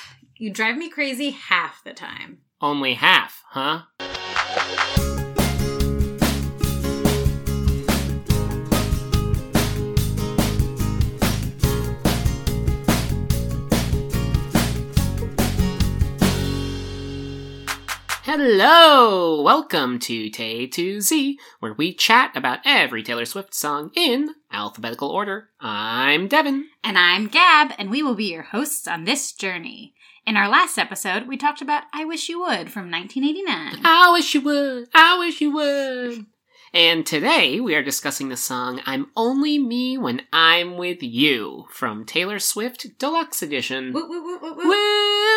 you drive me crazy half the time. Only half, huh? Hello! Welcome to Tay to Z, where we chat about every Taylor Swift song in alphabetical order. I'm Devin. And I'm Gab, and we will be your hosts on this journey. In our last episode, we talked about I Wish You Would from 1989. I wish you would. I wish you would. And today we are discussing the song I'm Only Me When I'm With You from Taylor Swift Deluxe Edition. Woo, woo, woo,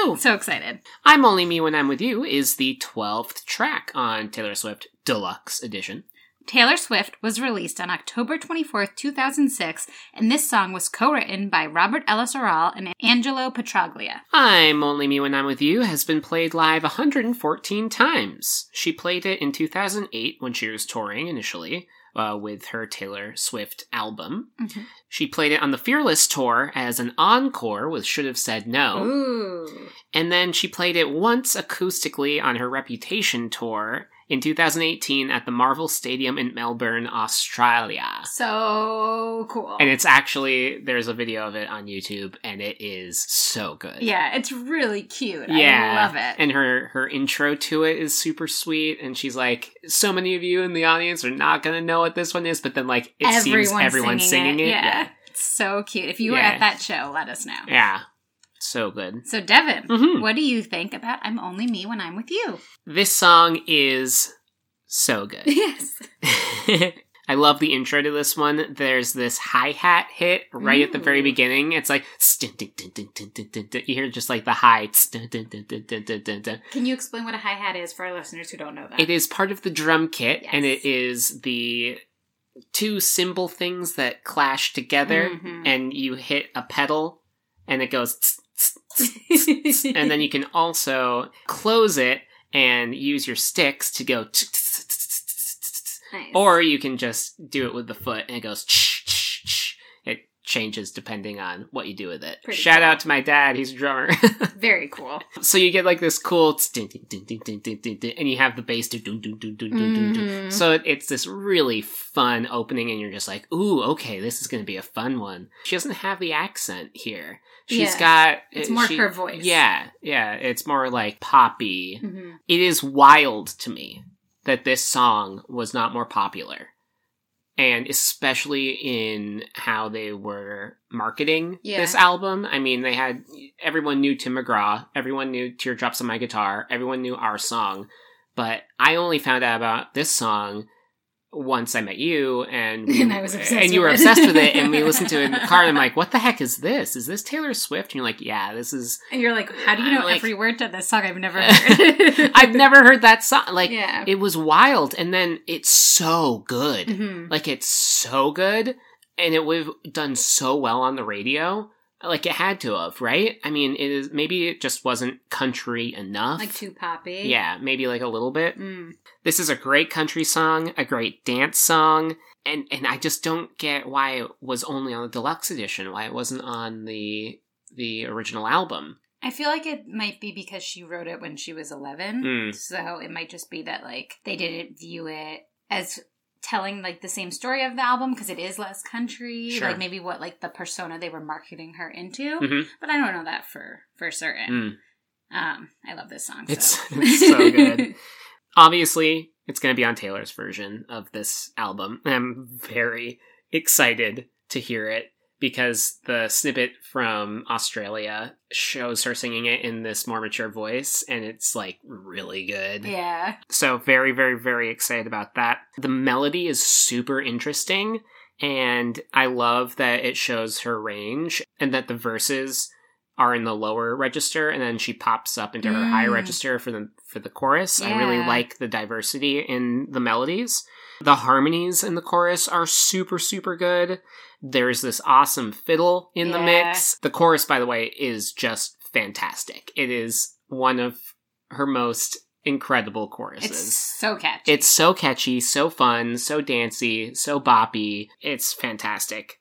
woo! So excited. I'm Only Me When I'm With You is the 12th track on Taylor Swift Deluxe Edition. Taylor Swift was released on October 24th, 2006, and this song was co written by Robert Ellis Orrall and Angelo Petraglia. I'm Only Me When I'm With You has been played live 114 times. She played it in 2008 when she was touring initially uh, with her Taylor Swift album. Mhm. She played it on the Fearless tour as an encore with Should Have Said No. Ooh. And then she played it once acoustically on her Reputation tour in 2018 at the Marvel Stadium in Melbourne, Australia. So cool. And it's actually, there's a video of it on YouTube, and it is so good. yeah, it's really cute. Yeah, I love it. And her her intro to it is super sweet, and she's like, "So many of you in the audience are not gonna know what this one is," but then like it seems everyone's singing, it. Yeah. It's so cute. If you were at that show, let us know. yeah, Yeah. So good. So, Devin, Mhm. what do you think about I'm Only Me When I'm With You? This song is so good. Yes. I love the intro to this one. There's this hi hat hit right at the very beginning. It's like you hear just like the high. Can you explain what a hi hat is for our listeners who don't know that? It is part of the drum kit, and it is the two cymbal things that clash together, Mhm. and you hit a pedal, and it goes, and then you can also close it and use your sticks to go, Nice. or you can just do it with the foot, and it goes changes depending on what you do with it. Pretty Shout cool. out to my dad; he's a drummer. Very cool. So you get like this cool, ding, ding, ding, ding, ding, ding, and you have the bass. Ding, ding, ding, ding, ding, mm-hmm. So it's this really fun opening, and you're just like, "Ooh, okay, this is going to be a fun one." She doesn't have the accent here. She's yeah. got it's uh, more she, her voice. Yeah, yeah, it's more like poppy. Mm-hmm. It is wild to me that this song was not more popular. And especially in how they were marketing Yeah. this album. I mean, they had everyone knew Tim McGraw, everyone knew Teardrops on My Guitar, everyone knew our song. But I only found out about this song once I met you, and we- And I was obsessed and you were it. obsessed with it, and we listened to it in the car. And I'm like, "What the heck is this? Is this Taylor Swift?" And you're like, "Yeah, this is." And you're like, how do you I'm know like- every word to this song I've never heard? I've never heard that song. Like, Yeah. it was wild, and then it's so good. Mhm. Like, it's so good, and it would have done so well on the radio. Like, it had to have, right? I mean, it is maybe it just wasn't country enough. Like too poppy. yeah, maybe like a little bit. Mm. This is a great country song, a great dance song, and and I just don't get why it was only on the deluxe edition, why it wasn't on the the original album. I feel like it might be because she wrote it when she was 11. Mm. So it might just be that, like, they didn't view it as telling, like, the same story of the album because it is less country. Sure. Like, maybe what, like, the persona they were marketing her into. Mhm. But I don't know that for, for certain. Mm. Um, I love this song. It's, so. it's so good. Obviously, it's going to be on Taylor's version of this album. I'm very excited to hear it because the snippet from Australia shows her singing it in this more mature voice and it's like really good. yeah. So, very, very, very excited about that. The melody is super interesting and I love that it shows her range and that the verses are in the lower register and then she pops up into her high Mm. register for the for the chorus. I really like the diversity in the melodies. The harmonies in the chorus are super super good. There's this awesome fiddle in the mix. The chorus by the way is just fantastic. It is one of her most incredible choruses. It's so catchy. It's so catchy, so fun, so dancey, so boppy. It's fantastic.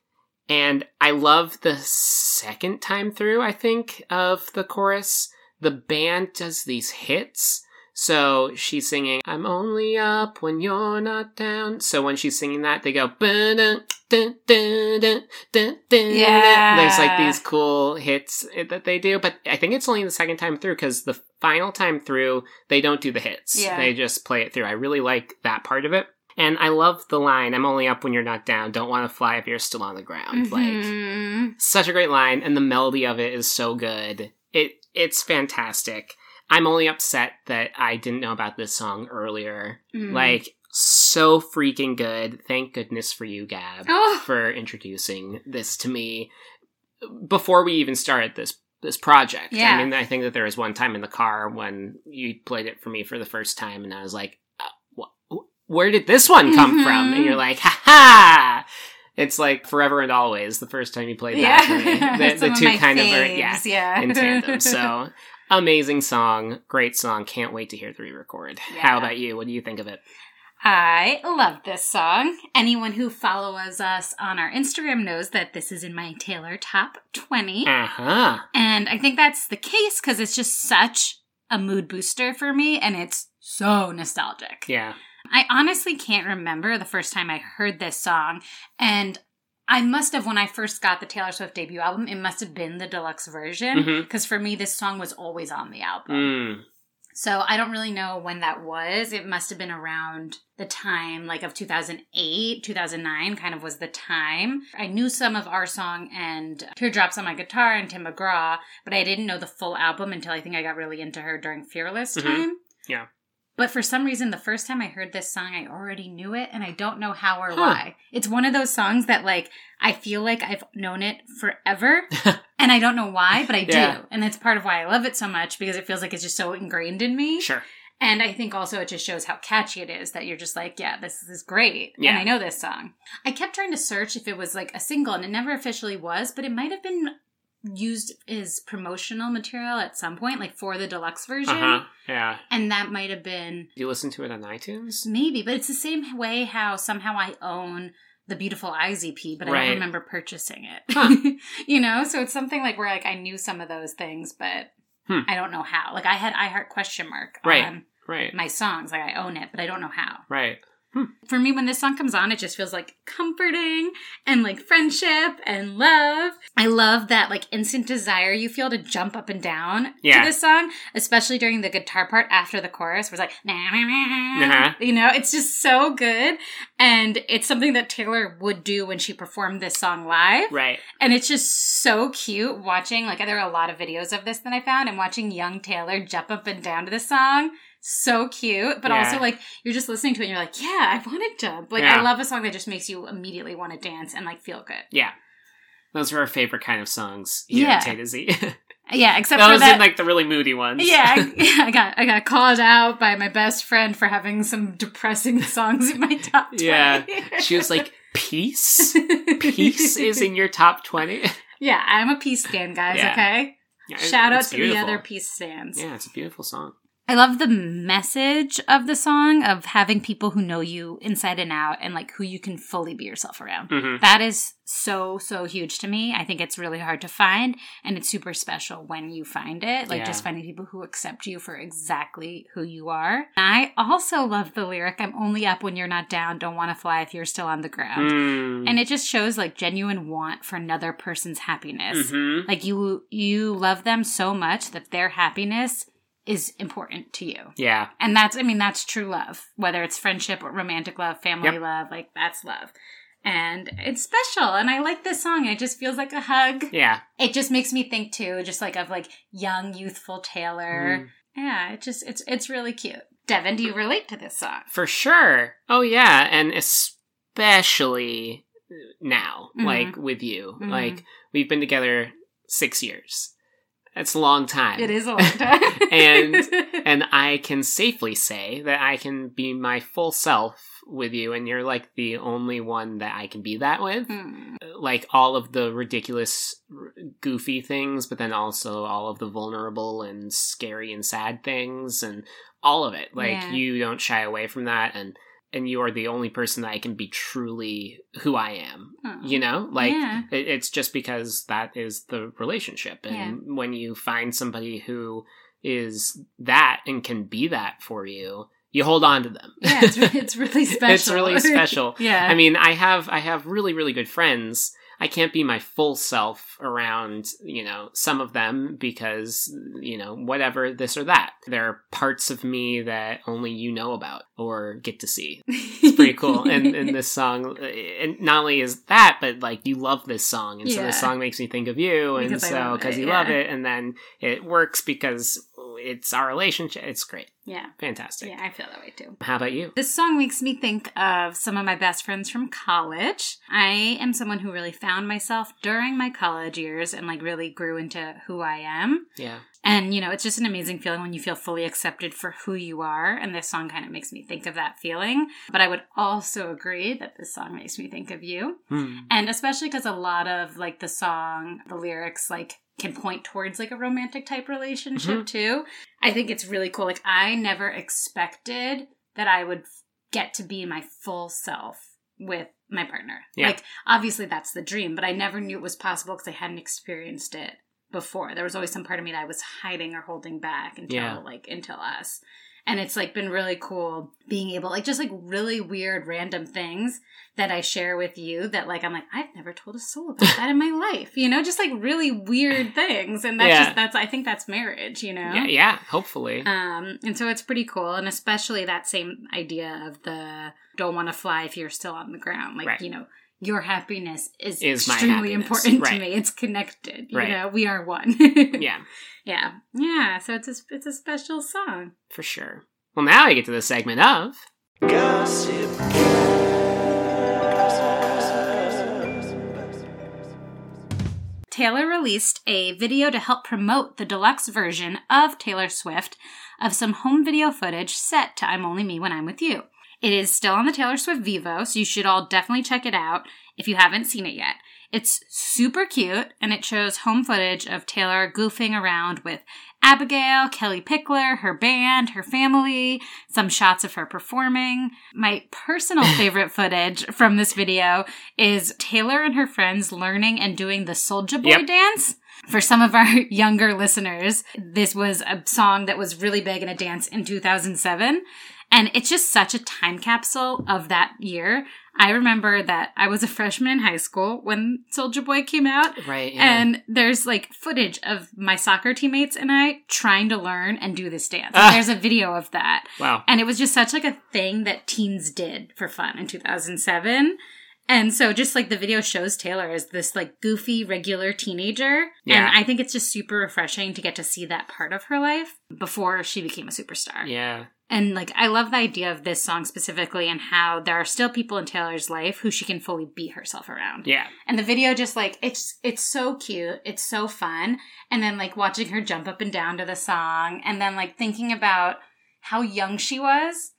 And I love the second time through, I think, of the chorus. The band does these hits. So she's singing, I'm only up when you're not down. So when she's singing that, they go, "Ba-dun, dun, dun, dun, dun, dun." Yeah. There's like these cool hits that they do. But I think it's only the second time through because the final time through, they don't do the hits. Yeah. They just play it through. I really like that part of it. And I love the line, I'm only up when you're not down. Don't want to fly if you're still on the ground. Like, Mhm. such a great line and the melody of it is so good it it's fantastic i'm only upset that i didn't know about this song earlier Mm. like so freaking good thank goodness for you gab Oh. for introducing this to me before we even started this this project Yeah. i mean i think that there was one time in the car when you played it for me for the first time and i was like uh, wh- where did this one come Mhm. from and you're like ha ha it's like forever and always the first time you played that for me. The, the two kind of are, yeah, yeah. in tandem. So amazing song, great song. Can't wait to hear the re-record. Yeah. How about you? What do you think of it? I love this song. Anyone who follows us on our Instagram knows that this is in my Taylor top 20. Uh huh. And I think that's the case because it's just such a mood booster for me and it's so nostalgic. Yeah. I honestly can't remember the first time I heard this song. And I must have, when I first got the Taylor Swift debut album, it must have been the deluxe version. Because for me, this song was always on the album. Mm. So I don't really know when that was. It must have been around the time, like of 2008, 2009, kind of was the time. I knew some of our song and Teardrops on My Guitar and Tim McGraw, but I didn't know the full album until I think I got really into her during Fearless Mhm. time. Yeah. But for some reason, the first time I heard this song, I already knew it, and I don't know how or Huh. why. It's one of those songs that, like, I feel like I've known it forever, and I don't know why, but I do. And that's part of why I love it so much because it feels like it's just so ingrained in me. Sure. And I think also it just shows how catchy it is that you're just like, yeah, this is great. Yeah. And I know this song. I kept trying to search if it was like a single, and it never officially was, but it might have been used as promotional material at some point, like for the deluxe version. Uh huh. Yeah. And that might have been Do you listen to it on iTunes? maybe, but it's the same way how somehow I own the Beautiful Eyes EP, but I don't remember purchasing it. Huh. you know, so it's something like where like I knew some of those things, but Hmm. I don't know how. Like I had I Heart question mark Right. on Right. my songs, like I own it, but I don't know how. Right. For me, when this song comes on, it just feels like comforting and like friendship and love. I love that like instant desire you feel to jump up and down Yeah. to this song, especially during the guitar part after the chorus, where it's like, nah, nah, nah. Uh-huh. you know, it's just so good. And it's something that Taylor would do when she performed this song live. Right. And it's just so cute watching, like, there are a lot of videos of this that I found, and watching young Taylor jump up and down to this song. So cute, but Yeah. also like you're just listening to it and you're like, yeah, I want to jump. Like, Yeah. I love a song that just makes you immediately want to dance and like feel good. Yeah. Those are our favorite kind of songs Yeah. to Z. Yeah, except for Those that. in like the really moody ones. yeah, I, I got I got called out by my best friend for having some depressing songs in my top. 20. Yeah. she was like, Peace? Peace is in your top 20? yeah, I'm a peace stand, guys. Yeah. Okay, Yeah, shout out to beautiful. the other peace stands. Yeah, it's a beautiful song. I love the message of the song of having people who know you inside and out and like who you can fully be yourself around. hmm That is so, so huge to me. I think it's really hard to find and it's super special when you find it. Like Yeah. just finding people who accept you for exactly who you are. I also love the lyric, I'm only up when you're not down, don't want to fly if you're still on the ground. Mm. And it just shows like genuine want for another person's happiness. Mhm. Like you you love them so much that their happiness is important to you. Yeah. And that's, I mean, that's true love, whether it's friendship or romantic love, family Yep. love, like that's love. And it's special. And I like this song. It just feels like a hug. Yeah. It just makes me think too, just like of like young, youthful Taylor. Mm. Yeah, it just, it's, it's really cute. Devin, do you relate to this song? For sure. Oh, yeah. And especially now, Mhm. like with you. Mhm. Like, we've been together six years. That's a long time. It is a long time. And- And I can safely say that I can be my full self with you, and you're like the only one that I can be that with. Hmm. Like all of the ridiculous, r- goofy things, but then also all of the vulnerable and scary and sad things, and all of it. Like Yeah. you don't shy away from that, and and you are the only person that I can be truly who I am. Oh. You know, like Yeah. it, it's just because that is the relationship, and Yeah. when you find somebody who is that and can be that for you, you hold on to them. yeah, it's, it's really special. It's really special. yeah. I mean, I have I have really really good friends. I can't be my full self around, you know, some of them because, you know, whatever this or that. There are parts of me that only you know about or get to see. It's pretty cool. and, and this song, and not only is that, but like you love this song. And so Yeah. this song makes me think of you. And Because I so, because you love it. And then it works because it's our relationship. It's great. yeah. Fantastic. Yeah, I feel that way too. How about you? This song makes me think of some of my best friends from college. I am someone who really found myself during my college years and like really grew into who I am. Yeah. And you know, it's just an amazing feeling when you feel fully accepted for who you are. And this song kind of makes me think of that feeling. But I would also agree that this song makes me think of you. Hmm. And especially because a lot of like the song, the lyrics, like can point towards like a romantic type relationship Mhm. too. I think it's really cool. Like I never expected that I would get to be my full self with my partner. Yeah. Like obviously that's the dream, but I never knew it was possible because I hadn't experienced it before. There was always some part of me that I was hiding or holding back until Yeah. like until us. And it's like been really cool being able like just like really weird random things that I share with you that like I'm like I've never told a soul about that in my life. You know, just like really weird things. And that's Yeah. just that's I think that's marriage, you know. Yeah, yeah, hopefully. Um, and so it's pretty cool, and especially that same idea of the don't want to fly if you're still on the ground. Like Right. you know, your happiness is, Is extremely happiness. important Right. to me. It's connected. You Right. know, we are one. yeah, yeah, yeah. So it's a it's a special song. for sure. Well, now I get to the segment of. Gossip. Taylor released a video to help promote the deluxe version of Taylor Swift of some home video footage set to I'm Only Me When I'm With You. It is still on the Taylor Swift Vevo, so you should all definitely check it out if you haven't seen it yet. It's super cute and it shows home footage of Taylor goofing around with Abigail, Kellie Pickler, her band, her family, some shots of her performing. My personal favorite footage from this video is Taylor and her friends learning and doing the Soulja Boy Yep. dance. For some of our younger listeners, this was a song that was really big in a dance in 2007. And it's just such a time capsule of that year. I remember that I was a freshman in high school when Soulja Boy came out. Right. And there's like footage of my soccer teammates and I trying to learn and do this dance. Ah. There's a video of that. wow. And it was just such like a thing that teens did for fun in 2007. And so just like the video shows Taylor as this like goofy regular teenager. Yeah. And I think it's just super refreshing to get to see that part of her life before she became a superstar. Yeah. And like I love the idea of this song specifically and how there are still people in Taylor's life who she can fully be herself around. Yeah. And the video just like it's it's so cute, it's so fun. And then like watching her jump up and down to the song and then like thinking about how young she was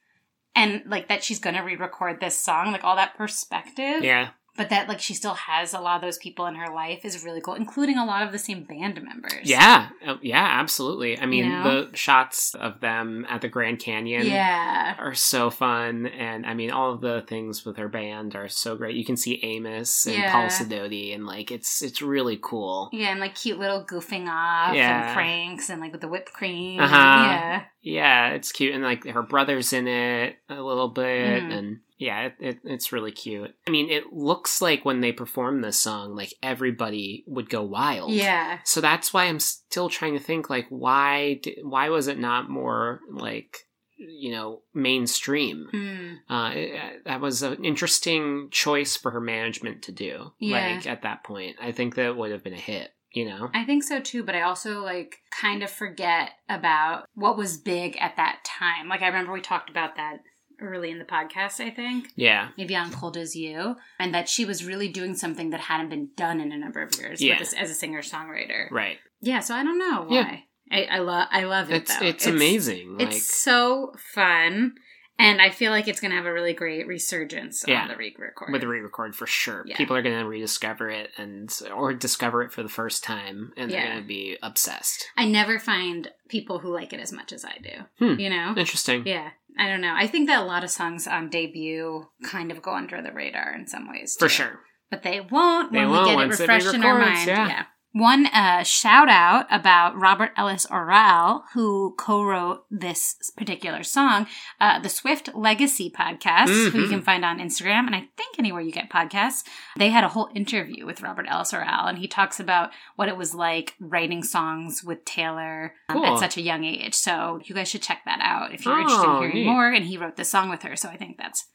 and like that she's going to re-record this song, like all that perspective. Yeah. But that like she still has a lot of those people in her life is really cool, including a lot of the same band members. Yeah. Uh, yeah. Absolutely. I mean, You know? the shots of them at the Grand Canyon. Yeah. Are so fun, and I mean, all of the things with her band are so great. You can see Amos and Yeah. Paul Sidoti, and like it's it's really cool. Yeah, and like cute little goofing off Yeah. and pranks and like with the whipped cream. Uh-huh. Yeah. Yeah, it's cute, and like her brother's in it a little bit, Mhm. and yeah, it, it, it's really cute. I mean, it looks like when they perform this song, like everybody would go wild. Yeah. So that's why I'm still trying to think, like, why why was it not more like you know mainstream? Hmm. Uh, it, that was an interesting choice for her management to do. Yeah. Like at that point, I think that would have been a hit. You know. I think so too, but I also like kind of forget about what was big at that time. Like I remember we talked about that early in the podcast, I think. Yeah. Maybe on Cold as You, and that she was really doing something that hadn't been done in a number of years Yeah. this, as a singer songwriter. Right. Yeah, so I don't know Yeah. why. I, I love I love it. It's though. it's amazing. It's like so fun, and I feel like it's gonna have a really great resurgence Yeah. on the re-record. with a re-record for sure. Yeah. People are going to rediscover it and or discover it for the first time, and they're going to be obsessed. I never find people who like it as much as I do. Hmm. You know? Interesting. Yeah. I don't know. I think that a lot of songs on debut kind of go under the radar in some ways. For sure. But they won't They when won't we get it refreshed in our mind. yeah. One uh, shout out about Robert Ellis Orrall, who co-wrote this particular song, uh, the Swift Legacy podcast, who you Mhm. can find on Instagram and I think anywhere you get podcasts. They had a whole interview with Robert Ellis Orrall, and he talks about what it was like writing songs with Taylor um, Cool. at such a young age. So you guys should check that out if you're interested Oh, in hearing neat. more. And he wrote this song with her, so I think that's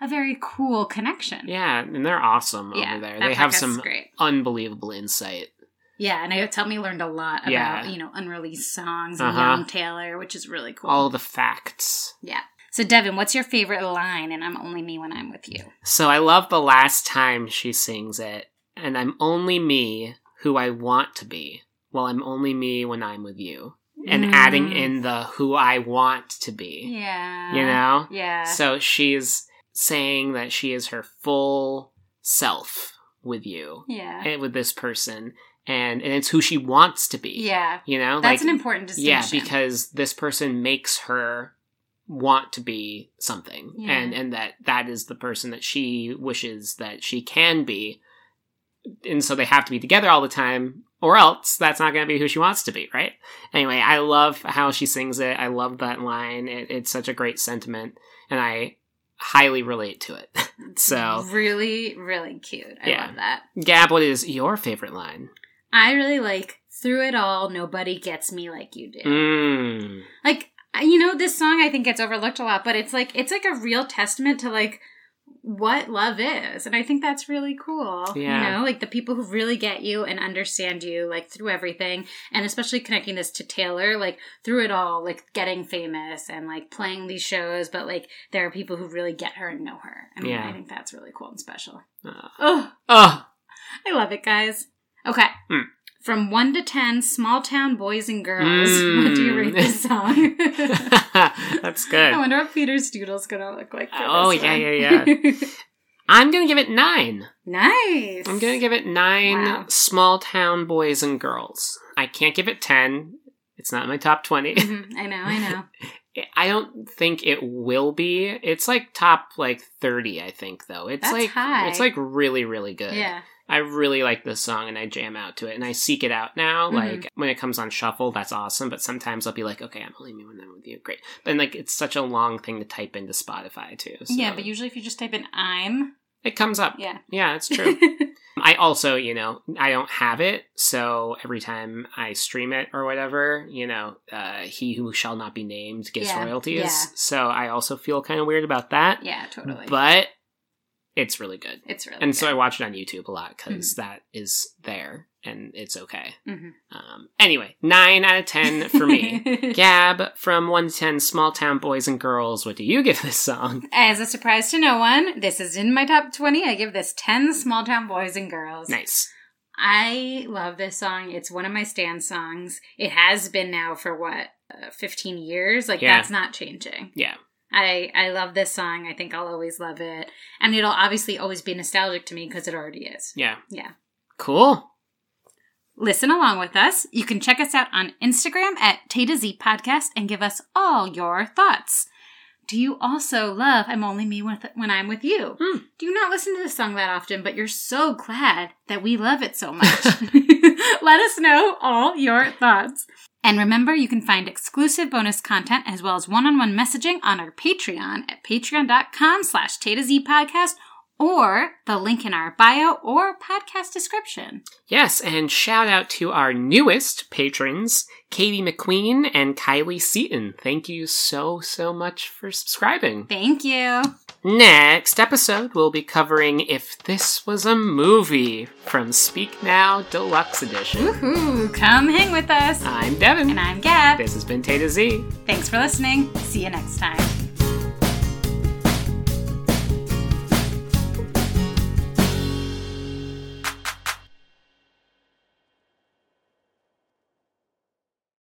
a very cool connection. Yeah, and they're awesome Yeah, over there. They have some great. unbelievable insight. Yeah, and I tell me learned a lot about Yeah. you know unreleased songs and Uh-huh. young Taylor, which is really cool. All the facts. yeah. So Devin, what's your favorite line? And I'm only me when I'm with you. So I love the last time she sings it, and I'm only me who I want to be. Well, I'm only me when I'm with you. And Mm. adding in the who I want to be. Yeah. You know? Yeah. So she's saying that she is her full self with you, yeah. and with this person, and, and it's who she wants to be. yeah. You know? That's like, an important distinction. Yeah, because this person makes her want to be something, Yeah. and and that that is the person that she wishes that she can be, and so they have to be together all the time, or else that's not going to be who she wants to be, right? Anyway, I love how she sings it. I love that line. It, it's such a great sentiment, and I highly relate to it. so, really, really cute. I Yeah. love that. Gab, what is your favorite line? I really like through it all, nobody gets me like you do. Mm. like you know this song i think gets overlooked a lot but it's like it's like a real testament to like what love is and i think that's really cool Yeah. you know like the people who really get you and understand you like through everything and especially connecting this to taylor like through it all like getting famous and like playing these shows but like there are people who really get her and know her and Yeah. i think that's really cool and special Uh, oh oh, i love it guys okay Hmm. from 1 to 10 small town boys and girls what do you rate Mm. this song that's good. I wonder what Peter's doodle's gonna look like. Oh, yeah, one. yeah, yeah. I'm gonna give it nine. nice. I'm gonna give it nine Wow. small town boys and girls. I can't give it ten. It's not in my top 20. Mhm, I know, I know. I don't think it will be. It's like top like 30, I think though. It's That's like high. it's like really really good. Yeah, I really like this song and I jam out to it and I seek it out now. Mhm. Like when it comes on shuffle, that's awesome. But sometimes I'll be like, okay, I'm only when I'm with you. Great. But like it's such a long thing to type into Spotify too. so yeah. But usually, if you just type in "I'm," it comes up. yeah, Yeah, it's true. I also, you know, I don't have it, so every time I stream it or whatever, you know, uh, he who shall not be named gets Yeah, royalties. yeah. So I also feel kind of weird about that. yeah, totally. But it's really good. it's really and so I watch it on YouTube a lot Mm-hmm. because is there and it's okay. Mhm. Um, anyway, nine out of ten for me. Gab from one to ten, small town boys and girls. What do you give this song? As a surprise to no one, this is in my top twenty. I give this ten small town boys and girls. Nice. I love this song. It's one of my stand songs. It has been now for what, uh, 15 years? Like, Yeah. that's not changing. Yeah. I, I love this song. I think I'll always love it. And it'll obviously always be nostalgic to me because it already is. Yeah. Yeah. Cool. Listen along with us. You can check us out on Instagram at Tay to Z Podcast and give us all your thoughts. Do you also love I'm Only Me with, When I'm With You? Hmm. Do you not listen to this song that often, but you're so glad that we love it so much? Let us know all your thoughts. And remember, you can find exclusive bonus content as well as one-on-one messaging on our Patreon at patreon.com slash Tay to Z Podcast or the link in our bio or podcast description. Yes, and shout out to our newest patrons, Katie McQueen and Kylie Seaton. Thank you so, so much for subscribing. Thank you. Next episode, we'll be covering If This Was a Movie from Speak Now Deluxe Edition. Woohoo! Come hang with us. I'm Devin. And I'm Gab. This has been Tay to Z. Thanks for listening. See you next time.